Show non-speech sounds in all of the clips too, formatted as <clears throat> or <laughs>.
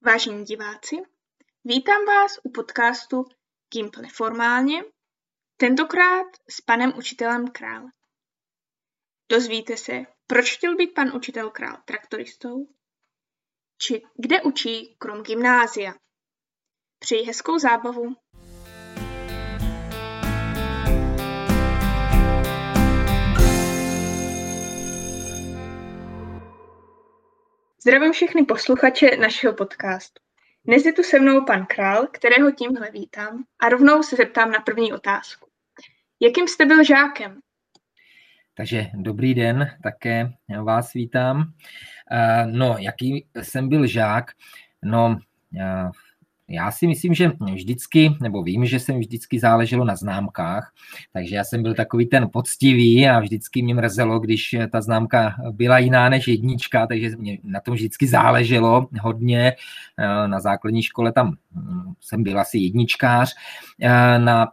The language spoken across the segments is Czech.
Vážení diváci, vítám vás u podcastu Gimp neformálně, tentokrát s panem učitelem Král. Dozvíte se, proč chtěl být pan učitel Král traktoristou? Či kde učí krom gymnázia? Přeji hezkou zábavu. Zdravím všechny posluchače našeho podcastu. Dnes je tu se mnou pan Král, kterého tímhle vítám a rovnou se zeptám na první otázku. Jakým jste byl žákem? Takže dobrý den, také vás vítám. Eh, no, jaký jsem byl žák? No, eh, já si myslím, že vždycky, nebo vím, že jsem vždycky záleželo na známkách, takže já jsem byl takový ten poctivý a vždycky mě mrzelo, když ta známka byla jiná než jednička, takže mě na tom vždycky záleželo hodně. Na základní škole tam hm, jsem byl asi jedničkář, na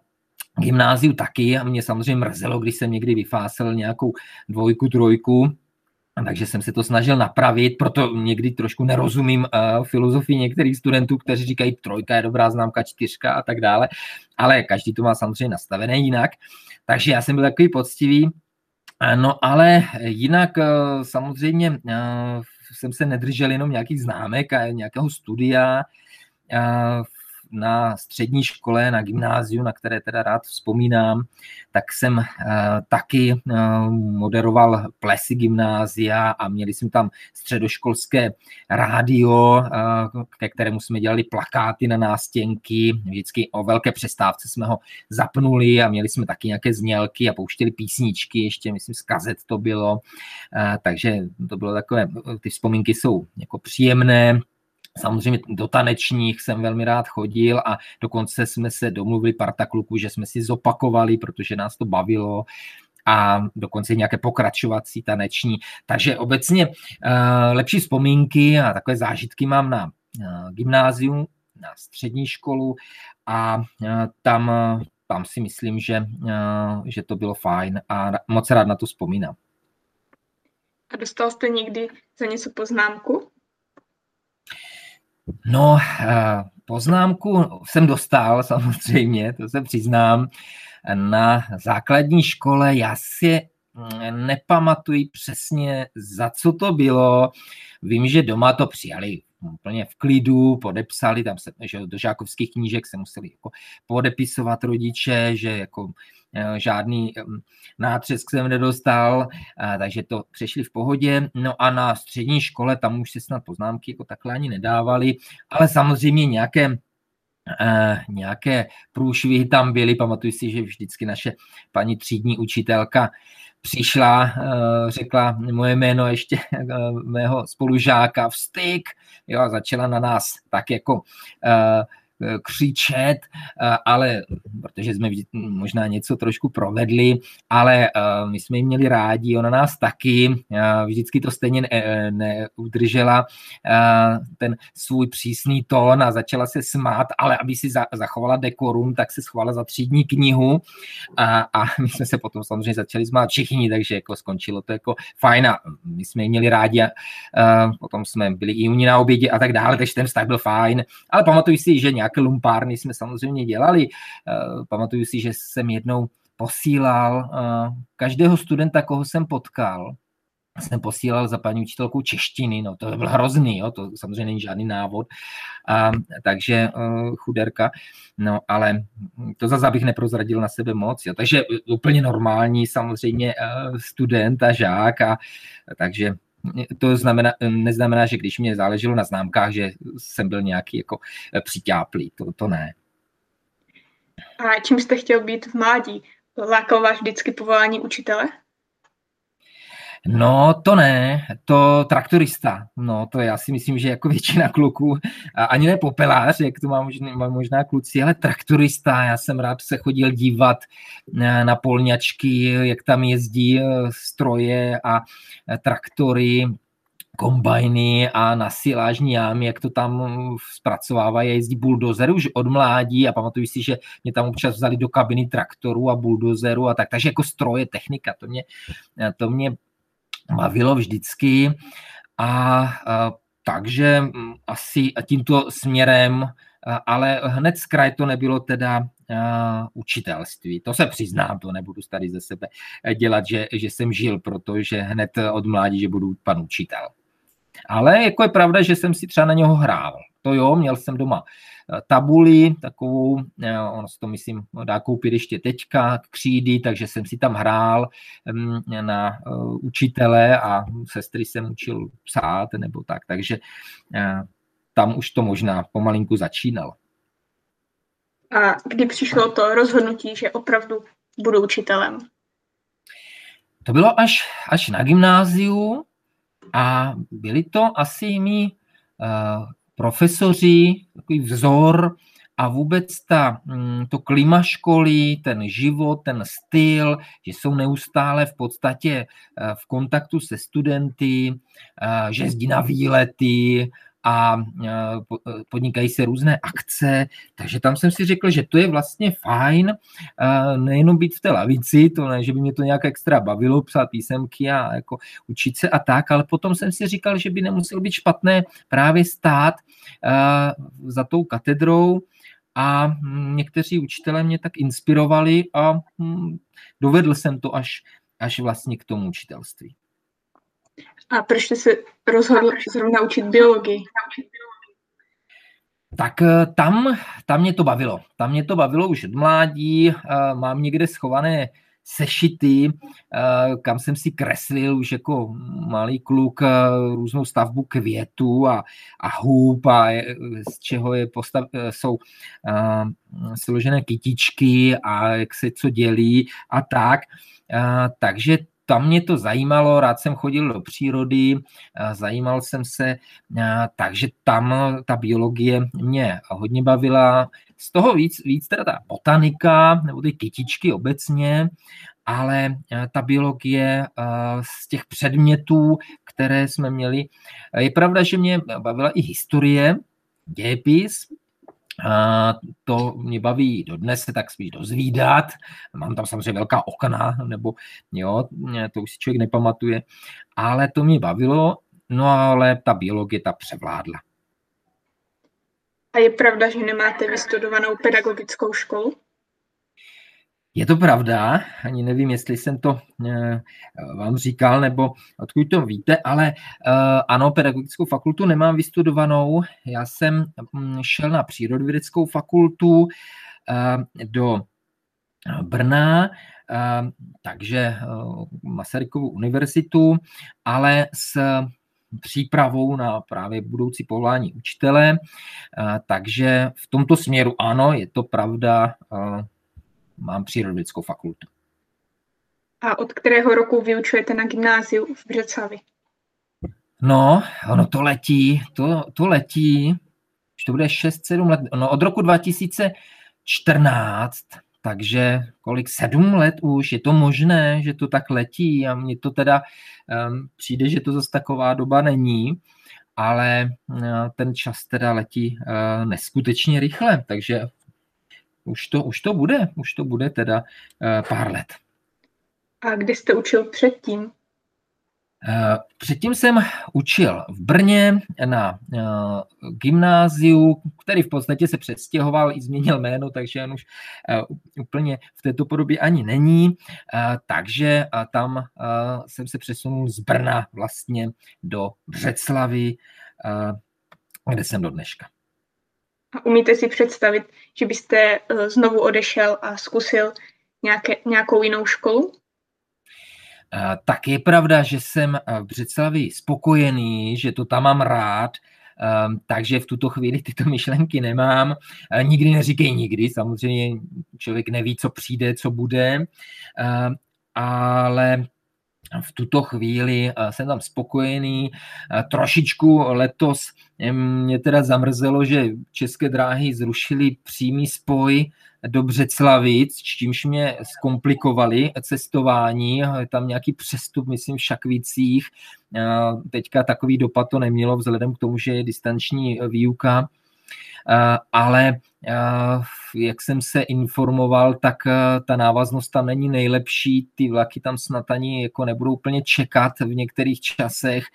gymnáziu taky a mě samozřejmě mrzelo, když jsem někdy vyfásel nějakou dvojku, trojku, takže jsem se to snažil napravit, proto někdy trošku nerozumím uh, filozofii některých studentů, kteří říkají, trojka je dobrá známka, čtyřka a tak dále, ale každý to má samozřejmě nastavené jinak. Takže já jsem byl takový poctivý, No ale jinak uh, samozřejmě uh, jsem se nedržel jenom nějakých známek a nějakého studia. Na střední škole, na gymnáziu, na které teda rád vzpomínám, tak jsem uh, taky uh, moderoval plesy gymnázia a měli jsme tam středoškolské rádio, uh, ke kterému jsme dělali plakáty na nástěnky. Vždycky o velké přestávce jsme ho zapnuli a měli jsme taky nějaké znělky a pouštěli písničky, ještě myslím z kazet to bylo. Takže to bylo takové, ty vzpomínky jsou jako příjemné. Samozřejmě do tanečních jsem velmi rád chodil a dokonce jsme se domluvili parta kluků, že jsme si zopakovali, protože nás to bavilo a dokonce nějaké pokračovací taneční. Takže obecně uh, lepší vzpomínky a takové zážitky mám na uh, gymnázium, na střední školu a uh, tam, tam si myslím, že, že to bylo fajn a moc rád na to vzpomínám. A dostal jste někdy za něco poznámku? No, eh, poznámku jsem dostal <laughs> samozřejmě, to se přiznám, na základní škole. Já si mm, nepamatuji přesně, za co to bylo. Vím, že doma to přijali úplně v klidu, podepsali, tam se, že do žákovských knížek se museli jako podepisovat rodiče, že jako Eh, žádný nátřesk jsem nedostal, eh, takže to přešli v pohodě. No a na střední škole tam už se snad poznámky jako takhle ani nedávali, ale samozřejmě nějaké Uh, nějaké průšvihy tam byly. Pamatuju si, že vždycky naše paní třídní učitelka přišla, uh, řekla moje jméno ještě uh, mého spolužáka vstyk, jo, a začala na nás tak jako Eh, křičet, eh, ale protože jsme možná něco trošku provedli, ale eh, my jsme ji měli rádi, ona nás taky, vždycky to stejně neudržela ten svůj přísný tón a začala se smát, ale aby si zachovala dekorum, tak se schovala za třídní knihu a, a my jsme se potom samozřejmě začali smát všichni, takže jako skončilo to jako fajn a my jsme ji měli rádi a potom jsme byli i u ní na obědě a tak dále, takže ten vztah byl fajn, ale pamatuju si, že nějak nějaké lumpárny jsme samozřejmě dělali. Eh, pamatuju si, že jsem jednou posílal eh, každého studenta, koho jsem potkal, jsem posílal za paní učitelkou češtiny, no to byl hrozný, jo, to samozřejmě není žádný návod, a, takže uh, chuderka, no ale to zase bych neprozradil na sebe moc, jo, takže úplně normální samozřejmě uh, student a žák, a, takže to znamená, neznamená, že když mě záleželo na známkách, že jsem byl nějaký jako přitáplý, to, to ne. A čím jste chtěl být v mládí? Lákal vás vždycky povolání učitele? No, to ne, to traktorista. No, to já si myslím, že jako většina kluků, ani ne popelář, jak to má možná, možná kluci, ale traktorista. Já jsem rád se chodil dívat na polňačky, jak tam jezdí eh, stroje a eh, traktory, kombajny a na silážní jámy, jak to tam zpracovávají, jezdí buldozer už od mládí a pamatuju si, že mě tam občas vzali do kabiny traktoru a buldozeru a tak, takže jako stroje, technika, to mě, to mě bavilo vždycky a takže mm, asi tímto směrem, ale hned z kraje to nebylo teda učitelství. To se přiznám, to nebudu tady ze sebe dělat, že, že jsem žil, protože hned od mládí, že budu pan učitel. Ale jako je pravda, že jsem si třeba na něho hrál. To jo, měl jsem doma eh, tabuli, takovou, eh, ono se to myslím dá koupit ještě teďka, křídy, takže jsem si tam hrál mm, na eh, učitele a sestry jsem učil psát nebo tak, takže tam už to možná pomalinku začínalo. A kdy přišlo to rozhodnutí, že opravdu budu učitelem? To bylo až, až na gymnáziu a byli to asi mý uh, profesoři, takový vzor a vůbec ta, mm, to klima školy, ten život, ten styl, že jsou neustále v podstatě eh, v kontaktu se studenty, eh, že jezdí na výlety a e, e, podnikají se různé akce, takže tam jsem si řekl, že to je vlastně fajn, e, nejenom být v té lavici, to ne, že by mě to nějak extra bavilo, psát písemky a jako učit se a tak, ale potom jsem si říkal, že by nemuselo být špatné právě stát za tou katedrou a někteří učitelé mě tak inspirovali a hm, dovedl jsem to až, až vlastně k tomu učitelství. A proč jste se rozhodl zrovna učit biologii? Tak eh, tam, tam mě to bavilo. Tam mě to bavilo už od mládí. Eh, mám někde schované sešity, eh, kam jsem si kreslil už jako malý kluk různou stavbu květů a, a hůb a z čeho je postav, jsou složené kytičky a jak se co dělí a tak. Takže tam mě to zajímalo, rád jsem chodil do přírody, zajímal jsem se, takže tam ta biologie mě hodně bavila. Z toho víc, víc teda ta botanika, nebo ty kytičky obecně, ale ta biologie z těch předmětů, které jsme měli, je pravda, že mě bavila i historie, dějepis, a to mě baví dodnes se tak spíš dozvídat. Mám tam samozřejmě velká okna, nebo jo, to už si člověk nepamatuje. Ale to mě bavilo, no ale ta biologie ta převládla. A je pravda, že nemáte vystudovanou pedagogickou školu? Je to pravda, ani nevím, jestli jsem to eh, vám říkal, nebo odkud to víte, ale eh, ano, pedagogickou fakultu nemám vystudovanou. Já jsem hm, šel na přírodovědeckou fakultu eh, do Brna, takže Masarykovu univerzitu, ale s přípravou na právě budoucí povolání učitele. Takže v tomto směru ano, je to pravda, mám přírodovědeckou fakultu. A od kterého roku vyučujete na gymnáziu v Břeclavi? No, ono to letí, to, to letí, už to bude 6-7 let, no od roku 2014, takže kolik, sedm let už, je to možné, že to tak letí a mně to teda um, přijde, že to zase taková doba není, ale uh, ten čas teda letí uh, neskutečně rychle, takže už to, už to bude, už to bude teda uh, pár let. A kde jste učil předtím? Eh, předtím jsem učil v Brně na eh, gymnáziu, který v podstatě se přestěhoval i změnil jméno, takže on už úplně v této podobě ani není. Takže tam jsem se přesunul z Brna vlastně do Břeclavy, kde jsem do dneška. A umíte si představit, že byste eh, znovu odešel a zkusil nějaké, nějakou jinou školu? Eh, tak je pravda, že jsem v Břeclavi spokojený, že to tam mám rád, ehm, takže v tuto chvíli tyto <laughs> myšlenky nemám. Eh, nikdy neříkej nikdy, samozřejmě člověk neví, co přijde, co bude, ehm, ale v tuto chvíli jsem tam spokojený. Trošičku letos mě teda zamrzelo, že České dráhy zrušili přímý spoj do Břeclavic, čímž mě zkomplikovali cestování. Je tam nějaký přestup, myslím, v Šakvicích. Teďka takový dopad to nemělo vzhledem k tomu, že je distanční výuka. Ale jak jsem se informoval, tak ta návaznost tam není nejlepší, ty vlaky tam snad ani jako nebudou úplně čekat v některých časech,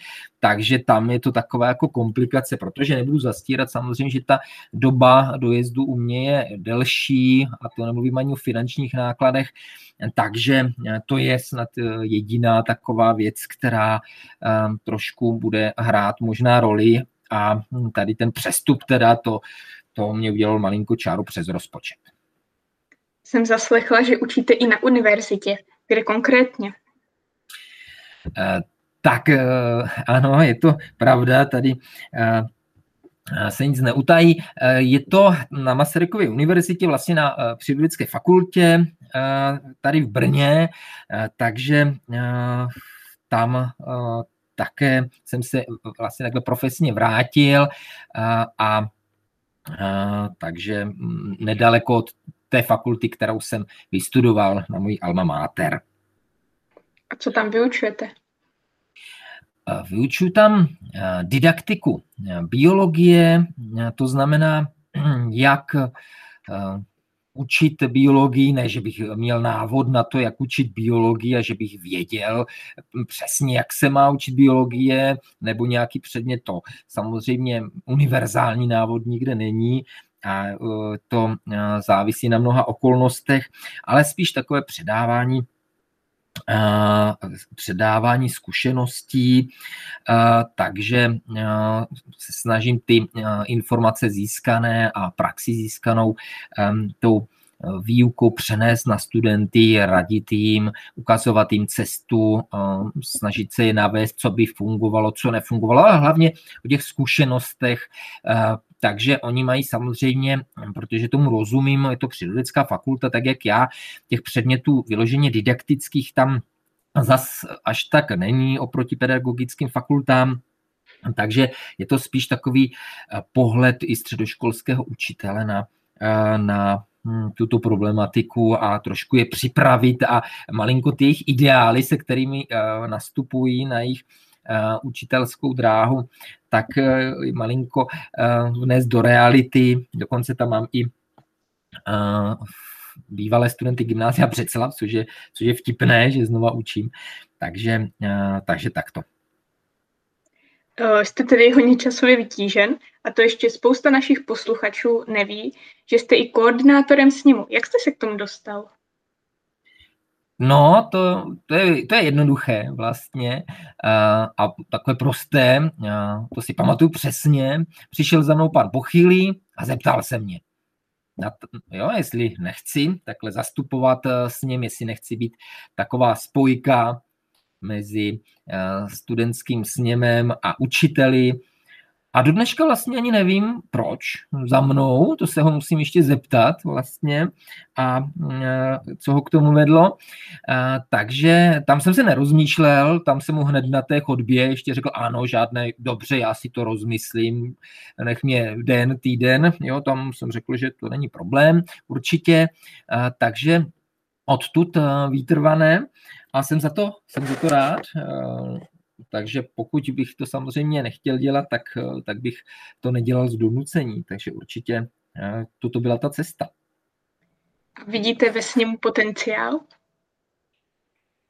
takže tam je to taková jako komplikace, protože nebudu zastírat samozřejmě, že ta doba dojezdu u mě je delší a to nemluvím ani o finančních nákladech, takže to je snad jediná taková věc, která trošku bude hrát možná roli a tady ten přestup teda to to mě udělalo malinko čáru přes rozpočet. Jsem zaslechla, že učíte i na univerzitě. Kde konkrétně? Uh, tak uh, ano, je to pravda, tady uh, se nic neutají. Je to na Masarykově univerzitě, vlastně na přírodovědské fakultě, tady v Brně, takže tam také jsem se vlastně takhle profesně vrátil a takže mm, nedaleko od té fakulty, kterou jsem vystudoval na můj alma mater. A co tam vyučujete? Vyučuji tam didaktiku biologie, to znamená, <clears throat> jak učit biologii, ne, že bych měl návod na to, jak učit biologii a že bych věděl přesně, jak se má učit biologie, nebo nějaký předmět, to samozřejmě univerzální návod nikde není, a e, to e, závisí na mnoha okolnostech, ale spíš takové předávání předávání zkušeností, takže se snažím ty informace získané a praxi získanou tou výuku přenést na studenty, radit jim, ukazovat jim cestu, snažit se je navést, co by fungovalo, co nefungovalo, ale hlavně o těch zkušenostech. Takže oni mají samozřejmě, protože tomu rozumím, je to přírodická fakulta, tak jak já, těch předmětů vyloženě didaktických tam zas až tak není oproti pedagogickým fakultám, takže je to spíš takový pohled i středoškolského učitele na, na tuto problematiku a trošku je připravit a malinko ty jejich ideály, se kterými nastupují na jejich učitelskou dráhu, tak malinko vnést do reality. Dokonce tam mám i bývalé studenty gymnázia Břeclav, což je, což je vtipné, že znova učím. Takže, takže takto. Jste tedy hodně časově vytížen a to ještě spousta našich posluchačů neví, že jste i koordinátorem sněmu. Jak jste se k tomu dostal? No, to, to, je, to je jednoduché vlastně a, a takové prosté, a, to si pamatuju přesně. Přišel za mnou pan Pochylý a zeptal se mě, na to, jo, jestli nechci takhle zastupovat eh, s ním, jestli nechci být taková spojka mezi eh, studentským sněmem a učiteli, a do dneška vlastně ani nevím, proč za mnou, to se ho musím ještě zeptat vlastně, a e, co ho k tomu vedlo. A, takže tam jsem se nerozmýšlel, tam jsem mu hned na té chodbě ještě řekl, ano, žádné, dobře, já si to rozmyslím, nech mě den, týden, jo, tam jsem řekl, že to není problém, určitě. Takže odtud výtrvané a jsem za to, jsem za to rád. E, takže pokud bych to samozřejmě nechtěl dělat, tak, eh, tak bych to nedělal z donucení. Takže určitě eh, toto byla ta cesta. Vidíte ve sněmu potenciál?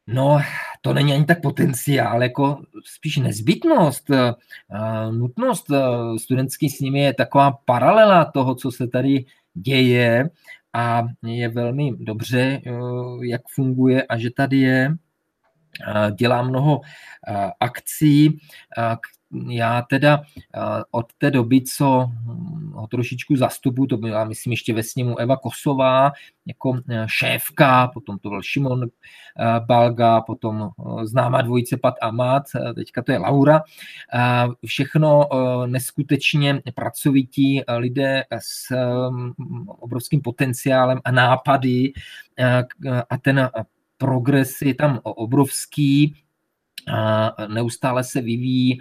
No, to není ani tak potenciál, jako spíš nezbytnost. Eh, nutnost studentský s nimi je taková paralela toho, co se tady děje a je velmi dobře, jak funguje a že tady je dělá mnoho akcí. Já teda od té doby, co hm, ho trošičku zastupu, to byla, myslím, ještě ve sněmu Eva Kosová jako e, šéfka, potom to byl Šimon e, Balga, potom e, známá dvojice Pat Amat, teďka to je Laura. Všechno neskutečně pracovití lidé s obrovským potenciálem a nápady a ten progres je tam obrovský neustále se vyvíjí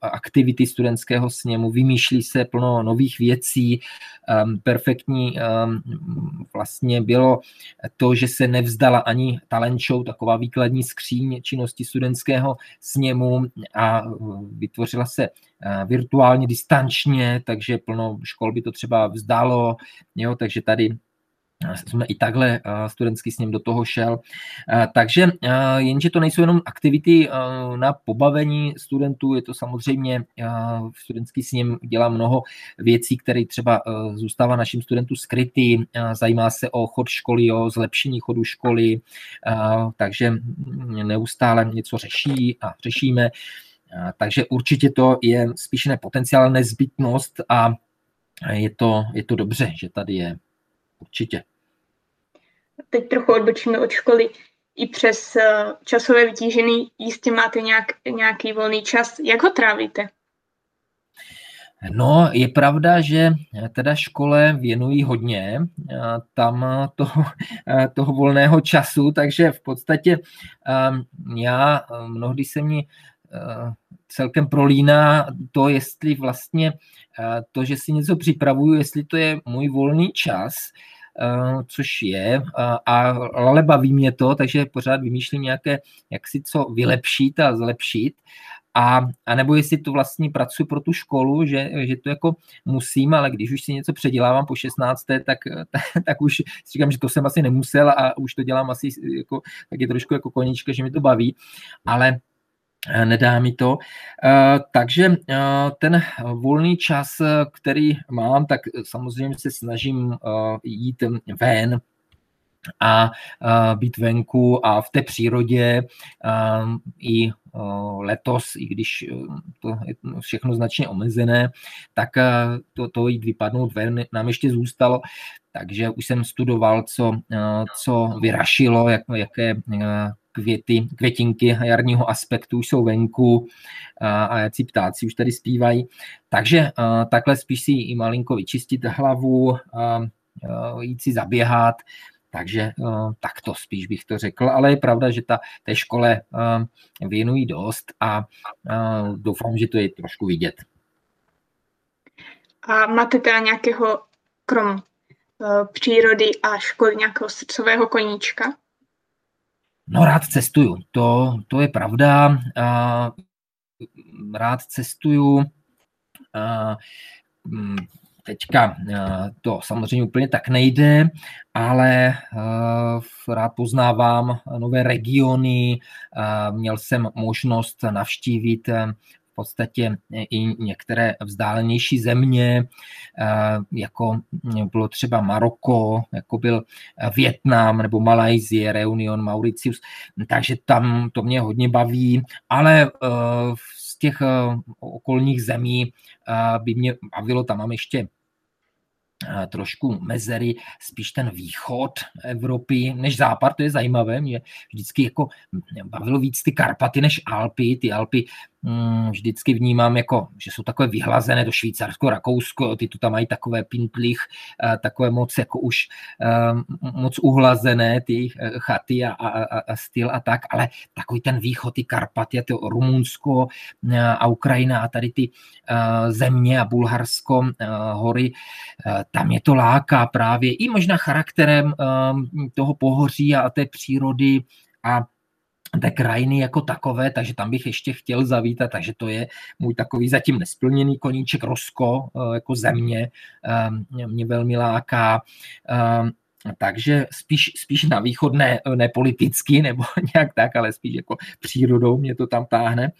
aktivity studentského sněmu, vymýšlí se plno nových věcí. Perfektní vlastně bylo to, že se nevzdala ani talent show, taková výkladní skříň činnosti studentského sněmu a vytvořila se virtuálně, distančně, takže plno škol by to třeba vzdalo, jo, takže tady i takhle studentský s ním do toho šel. Takže jenže to nejsou jenom aktivity na pobavení studentů, je to samozřejmě, studentský s ním dělá mnoho věcí, které třeba zůstává našim studentům skrytý, zajímá se o chod školy, o zlepšení chodu školy, takže neustále něco řeší a řešíme. Takže určitě to je spíš ne potenciál, nezbytnost a je to, je to dobře, že tady je. Určitě. Teď trochu odbočíme od školy. I přes eh, časové vytížení jistě máte nějak, nějaký volný čas. Jak ho trávíte? No, je pravda, že teda škole věnují hodně eh, tam toho, <laughs> eh, toho volného času, takže v podstatě já mnohdy se mi celkem prolíná to, jestli vlastně to, že si něco připravuju, jestli to je můj volný čas, Eh, což je, a, ale baví mě to, takže pořád vymýšlím nějaké, jak si co vylepšit a zlepšit. A, a nebo jestli to vlastně pracuji pro tu školu, že, že to jako musím, ale když už si něco předělávám po 16. tak, tak, <laughs> tak už říkám, že to jsem asi nemusel a už to dělám asi jako, tak je trošku jako konička, že mi to baví, ale Eh, nedá mi to. Eh, takže eh, ten volný čas, který mám, tak samozřejmě se snažím jít ven, a být venku a v té přírodě i letos, i když to je všechno značně omezené, tak to, to jít vypadnout ven nám ještě zůstalo, takže už jsem studoval, co, co vyrašilo, jak, jaké květy, květinky jarního aspektu už jsou venku a, jací ptáci už tady zpívají. Takže takhle spíš si i malinko vyčistit hlavu, jít si zaběhat, takže tak to spíš bych to řekl, ale je pravda, že ta, té škole věnují dost a doufám, že to je trošku vidět. A máte teda nějakého, krom přírody a školy, nějakého srdcového koníčka? No rád cestuju, to, to je pravda. Rád cestuju. Mm, teďka to samozřejmě úplně tak nejde, ale rád poznávám nové regiony. Měl jsem možnost navštívit v podstatě i některé vzdálenější země, eh, jako bylo třeba Maroko, jako byl Větnam nebo Malajzie, Reunion, Mauritius, takže tam to mě hodně baví, ale eh, z těch eh, okolních zemí by mě bavilo, tam mám ještě trošku mezery, spíš ten východ Evropy než západ, to je zajímavé, mě vždycky jako bavilo víc ty Karpaty než Alpy, ty Alpy vždycky vnímám jako, že jsou takové vyhlazené do Švýcarsko, Rakousko, ty tu tam mají takové pintlich, eh, takové moc jako už eh, moc uhlazené ty eh, chaty a, a, a styl a tak, ale takový ten východ, ty Karpaty, to Rumunsko a Ukrajina a tady ty země a Bulharsko, hory, tam je to láká právě i možná charakterem toho pohoří a té přírody a té krajiny jako takové, takže tam bych ještě chtěl zavítat, takže to je můj takový zatím nesplněný koníček Rusko eh, jako země, eh, mě velmi láká. Eh, takže spíš, spíš na východ ne, ne politicky <laughs> nebo nějak tak, ale spíš jako přírodou mě to tam táhne.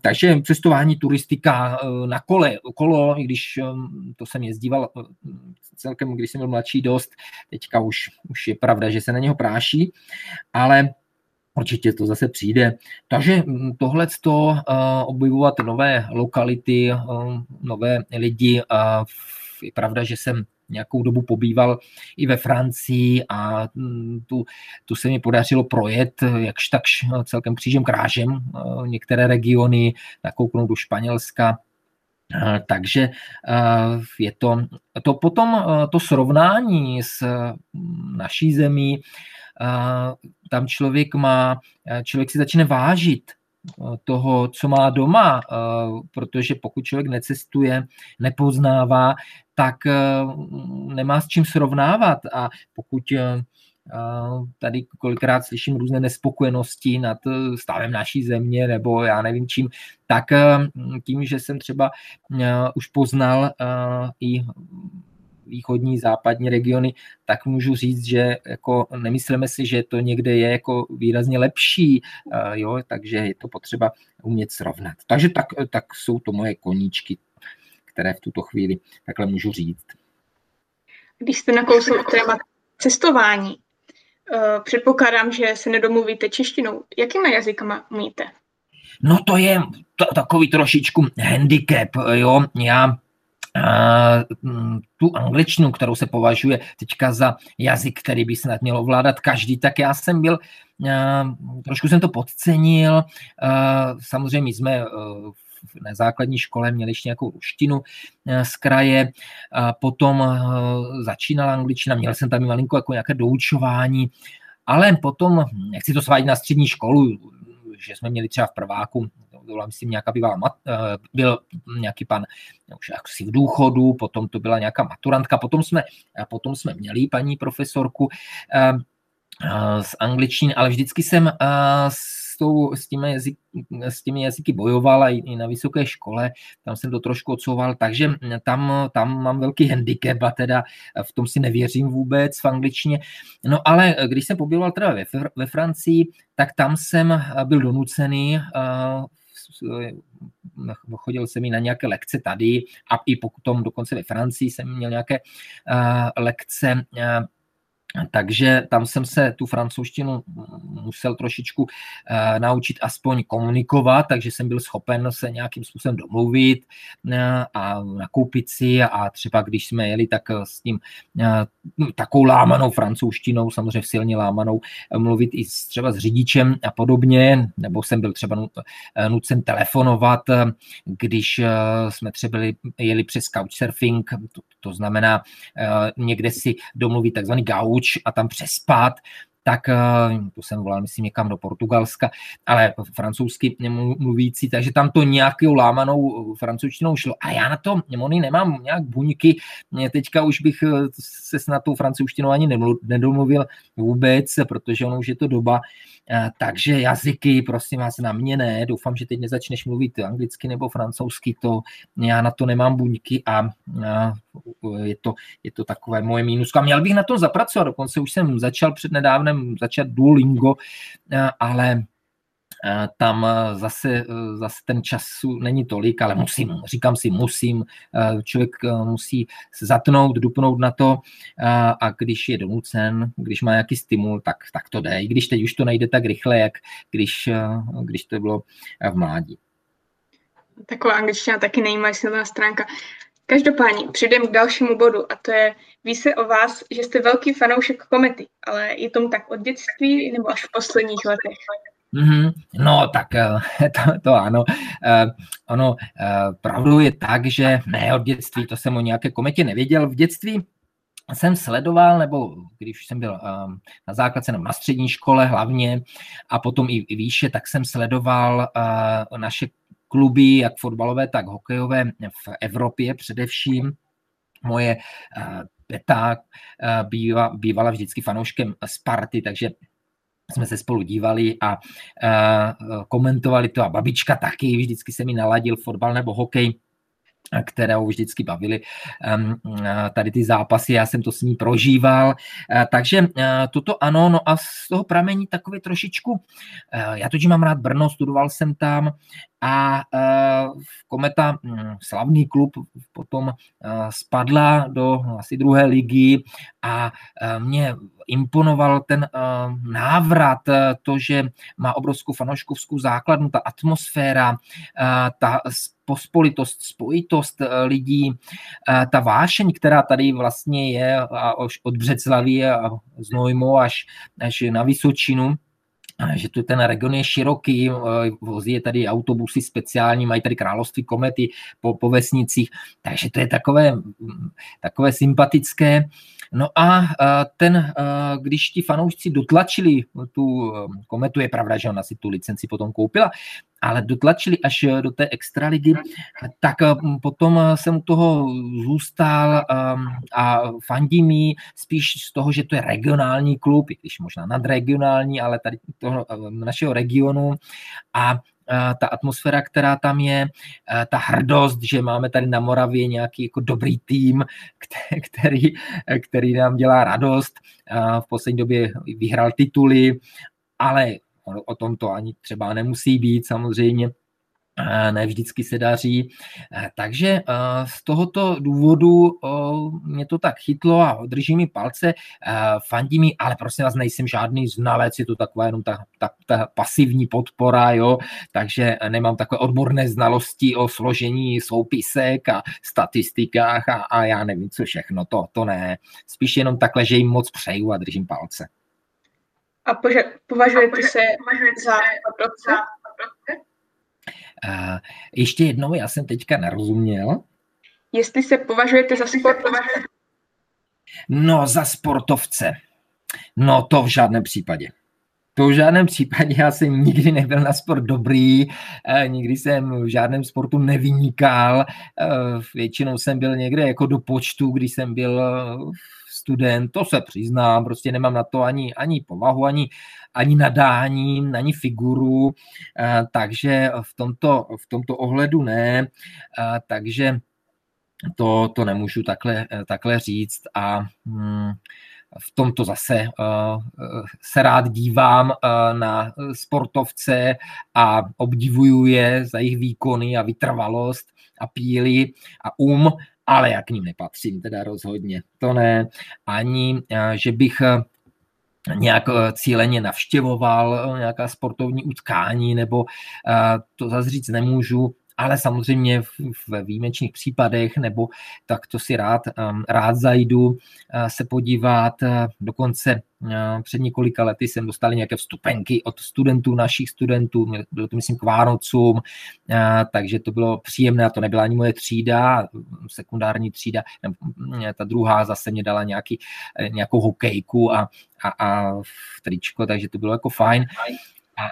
Takže cestování, turistika na kole, kolo, i když to jsem jezdíval celkem, když jsem byl mladší dost, teďka už, už je pravda, že se na něho práší, ale Určitě to zase přijde. Takže mm, tohle to uh, objevovat nové lokality, uh, nové lidi. Je pravda, že jsem nějakou dobu pobýval i ve Francii a mm, tu, tu se mi podařilo projet jakž takž celkem křížem krážem některé regiony, nakouknout do Španělska, takže je to, to potom to srovnání s naší zemí tam člověk má, člověk si začne vážit toho, co má doma, protože pokud člověk necestuje, nepoznává, tak nemá s čím srovnávat. A pokud tady kolikrát slyším různé nespokojenosti nad stavem naší země nebo já nevím čím, tak tím, že jsem třeba už poznal i východní, západní regiony, tak můžu říct, že jako nemyslíme si, že to někde je jako výrazně lepší, jo, takže je to potřeba umět srovnat. Takže tak, tak jsou to moje koníčky, které v tuto chvíli takhle můžu říct. Když jste nakousl téma cestování, Eh, předpokládám, že se nedomluvíte češtinou. Jakýma jazykama umíte? No to je to, takový trošičku handicap, jo. Já tu angličtinu, kterou se považuje teďka za jazyk, který by snad měl ovládat každý, tak já jsem byl, trošku jsem to podcenil, samozřejmě jsme na základní škole měli ještě nějakou ruštinu z kraje, potom začínala angličtina, měl jsem tam i malinko jako nějaké doučování, ale potom, nechci to svádět na střední školu, že jsme měli třeba v prváku, byla myslím nějaká bývala, mat, byl nějaký pan už asi v důchodu, potom to byla nějaká maturantka, potom jsme, potom jsme měli paní profesorku z angličtiny, ale vždycky jsem tou, s, těmi jazyk, s těmi jazyky bojoval i, i na vysoké škole, tam jsem to trošku odsouval, takže tam, tam mám velký handicap a teda v tom si nevěřím vůbec v angličtině. No ale když jsem pobýval teda ve, ve Francii, tak tam jsem byl donucený chodil jsem i na nějaké lekce tady a i potom dokonce ve Francii jsem měl nějaké uh, lekce uh, takže tam jsem se tu francouzštinu musel trošičku uh, naučit aspoň komunikovat, takže jsem byl schopen se nějakým způsobem domluvit uh, a nakoupit si a třeba když jsme jeli, tak s tím uh, takovou lámanou francouzštinou, samozřejmě silně lámanou, mluvit i třeba s řidičem a podobně, nebo jsem byl třeba nucen telefonovat, když jsme třeba jeli přes couchsurfing, to, to znamená někde si domluvit takzvaný gauč, a tam přespat, tak eh, to jsem volal, myslím, někam do Portugalska, ale francouzsky mluvící, takže tam to nějakou lámanou francouzštinou šlo. A já na to, Moni, nemám nějak buňky, teďka už bych eh, se s na tou francouzštinou ani nedomluvil vůbec, protože ono už je to doba, eh, takže jazyky, prosím vás, na mě ne, doufám, že teď nezačneš mluvit anglicky nebo francouzsky, to já na to nemám buňky a je to, je to takové moje mínus. A měl bych na to zapracovat, dokonce už jsem začal před nedávnem začat Duolingo, ale tam zase, zase ten času není tolik, ale musím, říkám si musím, člověk musí zatnout, dupnout na to a když je donucen, když má nějaký stimul, tak, tak to jde. I když teď už to nejde tak rychle, jak když, když to bylo v mládí. Taková angličtina taky není silná stránka. Každopádně přijdeme k dalšímu bodu a to je, ví se o vás, že jste velký fanoušek komety, ale je tomu tak od dětství nebo až v posledních letech? Mm-hmm. No, tak eh, <laughs> to, to ano. Uh, ono, uh, pravdou je tak, že ne od dětství, to jsem o nějaké kometě nevěděl. V dětství jsem sledoval, nebo když jsem byl na základce nebo na střední škole hlavně a potom i, výše, tak jsem sledoval naše kluby, jak fotbalové, tak hokejové v Evropě především. Moje teta býva, bývala vždycky fanouškem Sparty, takže jsme se spolu dívali a uh, komentovali to a babička taky, vždycky se mi naladil fotbal nebo hokej které ho vždycky bavili tady ty zápasy, já jsem to s ní prožíval, takže toto ano, no a z toho pramení takový trošičku, já totiž mám rád Brno, studoval jsem tam a Kometa, hm, slavný klub, potom spadla do asi druhé ligy a mě imponoval ten návrat, to, že má obrovskou fanouškovskou základnu, ta atmosféra, ta pospolitost, spojitost lidí, ta vášeň, která tady vlastně je od Břeclaví a z Nojmo až, až na Vysočinu, že tu ten region je široký, vozí je tady autobusy speciální, mají tady království komety po, po vesnicích, takže to je takové, takové sympatické. No a ten, když ti fanoušci dotlačili tu kometu, je pravda, že ona si tu licenci potom koupila, ale dotlačili až do té extraligy, tak potom jsem u toho zůstal a fandí mi spíš z toho, že to je regionální klub, i když možná nadregionální, ale tady toho našeho regionu a ta atmosféra, která tam je, ta hrdost, že máme tady na Moravě nějaký jako dobrý tým, <laughs> který, který nám dělá radost. V poslední době vyhrál tituly, ale o tom to ani třeba nemusí být samozřejmě ne vždycky se daří. Takže z tohoto důvodu mě to tak chytlo a drží mi palce, fandí mi, ale prosím vás, nejsem žádný znalec, je to taková jenom ta, ta, ta pasivní podpora, jo, takže nemám takové odborné znalosti o složení soupisek a statistikách a, a já nevím, co všechno, to, to ne. Spíš jenom takhle, že jim moc přeju a držím palce. A pože, považujete se za sportovce? Uh, ještě jednou, já jsem teďka nerozuměl. Jestli se považujete za sportovce? No, za sportovce. No, to v žádném případě. To v žádném případě já jsem nikdy nebyl na sport dobrý, eh, nikdy jsem v žádném sportu nevynikal, eh, většinou jsem byl někde jako do počtu, když jsem byl student, to se přiznám, prostě nemám na to ani, ani povahu, ani, ani nadání, ani figuru, eh, takže v tomto, v tomto ohledu ne, eh, takže to, to nemůžu takhle, eh, takhle říct a hmm, v tomto zase se rád dívám na sportovce a obdivuju je za jejich výkony a vytrvalost a píly a um, ale já k ním nepatřím, teda rozhodně. To ne. Ani, eh, že bych eh, nějak eh, cíleně navštěvoval nějaká sportovní utkání, nebo to zase říct nemůžu, ale samozřejmě ve výjimečných případech, nebo tak to si rád, um, rád zajdu uh, se podívat. Uh, dokonce uh, před několika lety jsem dostal nějaké vstupenky od studentů, našich studentů, bylo to myslím k Vánocům, takže to bylo příjemné, a to nebyla ani moje třída, sekundární třída, ta druhá zase mě dala nějaký, nějakou hokejku a, a, a tričko, takže to bylo jako fajn,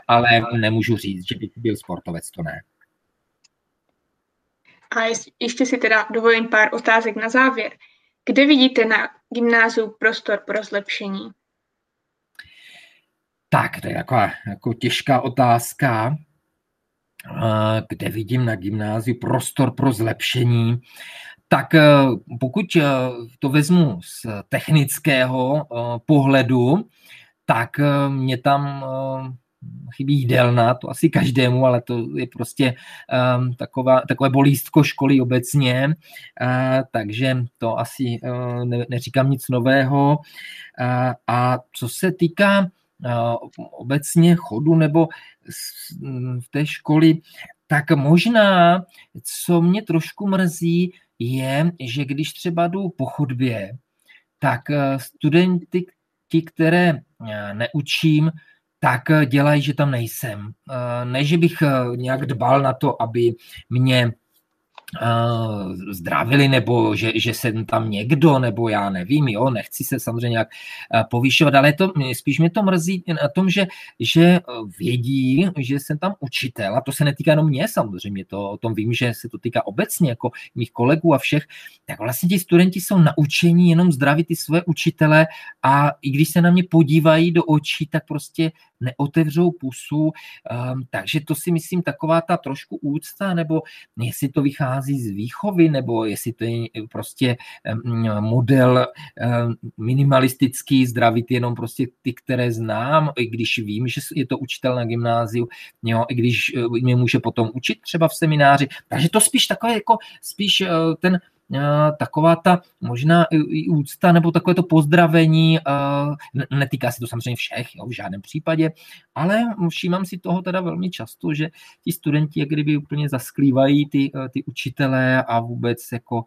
ale nemůžu říct, že bych byl sportovec, to ne. A ještě si teda dovolím pár otázek na závěr. Kde vidíte na gymnáziu prostor pro zlepšení? Tak, to je taková jako těžká otázka. Kde vidím na gymnáziu prostor pro zlepšení? Tak e, pokud e, to vezmu z technického e, pohledu, tak mě tam chybí jídelna, to asi každému, ale to je prostě um, taková, takové bolístko školy obecně, uh, takže to asi uh, ne, neříkám nic nového. Uh, a co se týká uh, obecně chodu nebo v té školy, tak možná, co mě trošku mrzí, je, že když třeba jdu po chodbě, tak studenti, ti, které neučím, tak eh, dělají, že tam nejsem. Eh, ne, že bych eh, nějak dbal na to, aby mě zdravili, nebo že, že jsem tam někdo, nebo já nevím, jo, nechci se samozřejmě nějak povyšovat, ale to, spíš mě to mrzí na tom, že, že vědí, že jsem tam učitel a to se netýká jenom mě samozřejmě, to o tom vím, že se to týká obecně jako mých kolegů a všech, tak vlastně ti studenti jsou naučení jenom zdravit ty své učitele a i když se na mě podívají do očí, tak prostě neotevřou pusu, um, takže to si myslím taková ta trošku úcta, nebo jestli to vychází z výchovy, nebo jestli to je prostě um, model um, minimalistický, zdravit jenom prostě ty, které znám, i když vím, že je to učitel na gymnáziu, jo, i když mě může potom učit třeba v semináři, takže to spíš takové jako spíš ten taková ta možná i úcta nebo takové to pozdravení, netýká se to samozřejmě všech, jo, v žádném případě, ale všímám si toho teda velmi často, že ti studenti jak kdyby úplně zasklívají ty, ty učitelé a vůbec jako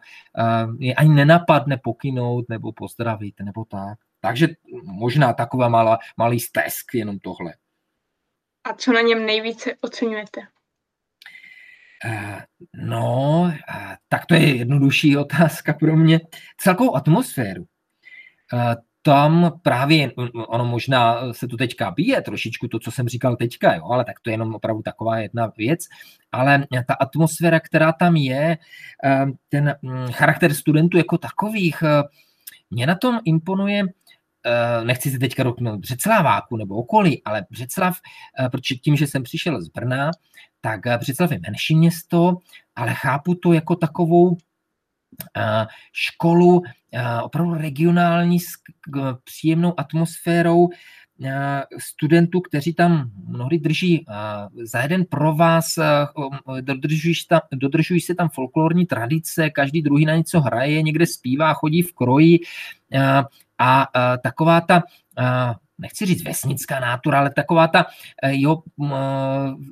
je ani nenapadne pokynout nebo pozdravit nebo tak. Takže možná taková malá, malý stesk, jenom tohle. a co na něm nejvíce oceňujete? No, tak to je jednodušší otázka pro mě. Celkovou atmosféru tam právě, ono možná se to teďka bije trošičku to, co jsem říkal teďka, jo, ale tak to je jenom opravdu taková jedna věc, ale ta atmosféra, která tam je, eh, ten mm, charakter studentů jako takových, eh, mě na tom imponuje, eh, nechci se teďka dotknout Břeclaváku nebo okolí, ale Břeclav, protože tím, že jsem přišel z Brna, tak Břeclav je menší město, ale chápu to jako takovou školu opravdu regionální s příjemnou atmosférou studentů, kteří tam mnohdy drží za jeden pro vás, dodržují, tam, dodržují se tam folklorní tradice, každý druhý na něco hraje, někde zpívá, chodí v kroji a taková ta nechci říct vesnická nátura, ale taková ta eh, jo,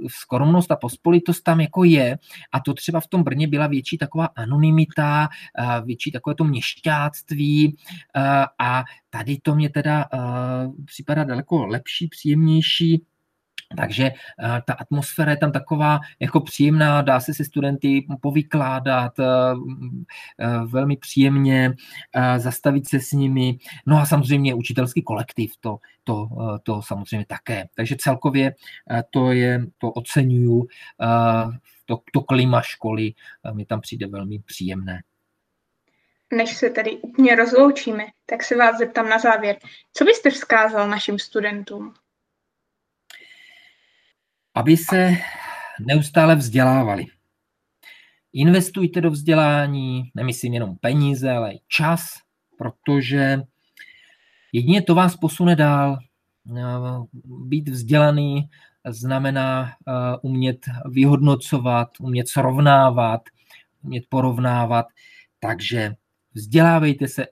skromnost a pospolitost tam jako je. A to třeba v tom Brně byla větší taková anonymita, větší takové to měšťáctví. A tady to mě teda připadá daleko lepší, příjemnější takže eh, ta atmosféra je tam taková jako příjemná, dá se se studenty povykládat eh, eh, velmi příjemně, zastavit se s nimi. No a samozřejmě učitelský kolektiv, to, to, to samozřejmě také. Takže celkově to je, to oceňuju, to, to klima školy mi tam přijde velmi příjemné. Než se tedy úplně rozloučíme, tak se vás zeptám na závěr. Co byste vzkázal našim studentům? Aby se neustále vzdělávali. Investujte do vzdělání, nemyslím jenom peníze, ale i čas, protože jedině to vás posune dál. Být vzdělaný znamená eh, umět vyhodnocovat, umět srovnávat, umět porovnávat. Takže vzdělávejte se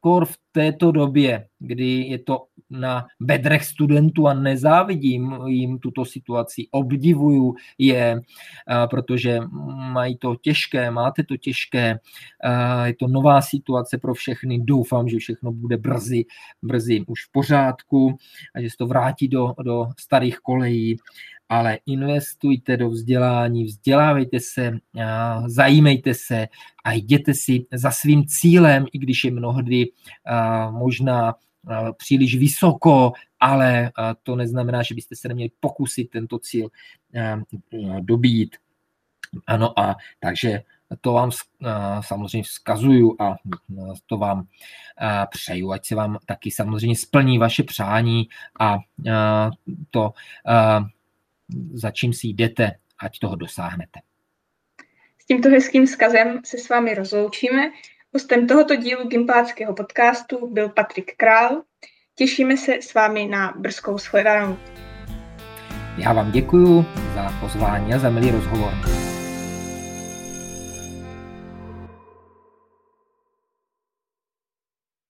kor v této době, kdy je to na bedrech studentů a nezávidím jim tuto situaci, obdivuju je, protože mají to těžké, máte to těžké, je to nová situace pro všechny, doufám, že všechno bude brzy, brzy už v pořádku a že se to vrátí do, do starých kolejí ale investujte do vzdělání, vzdělávejte se, zajímejte se a jděte si za svým cílem, i když je mnohdy možná příliš vysoko, ale to neznamená, že byste se neměli pokusit tento cíl dobít. Ano a takže to vám samozřejmě vzkazuju a to vám přeju, ať se vám taky samozřejmě splní vaše přání a to za čím si jdete, ať toho dosáhnete. S tímto hezkým skazem se s vámi rozloučíme. Hostem tohoto dílu Gimpláckého podcastu byl Patrik Král. Těšíme se s vámi na brzkou shledanou. Já vám děkuji za pozvání a za milý rozhovor.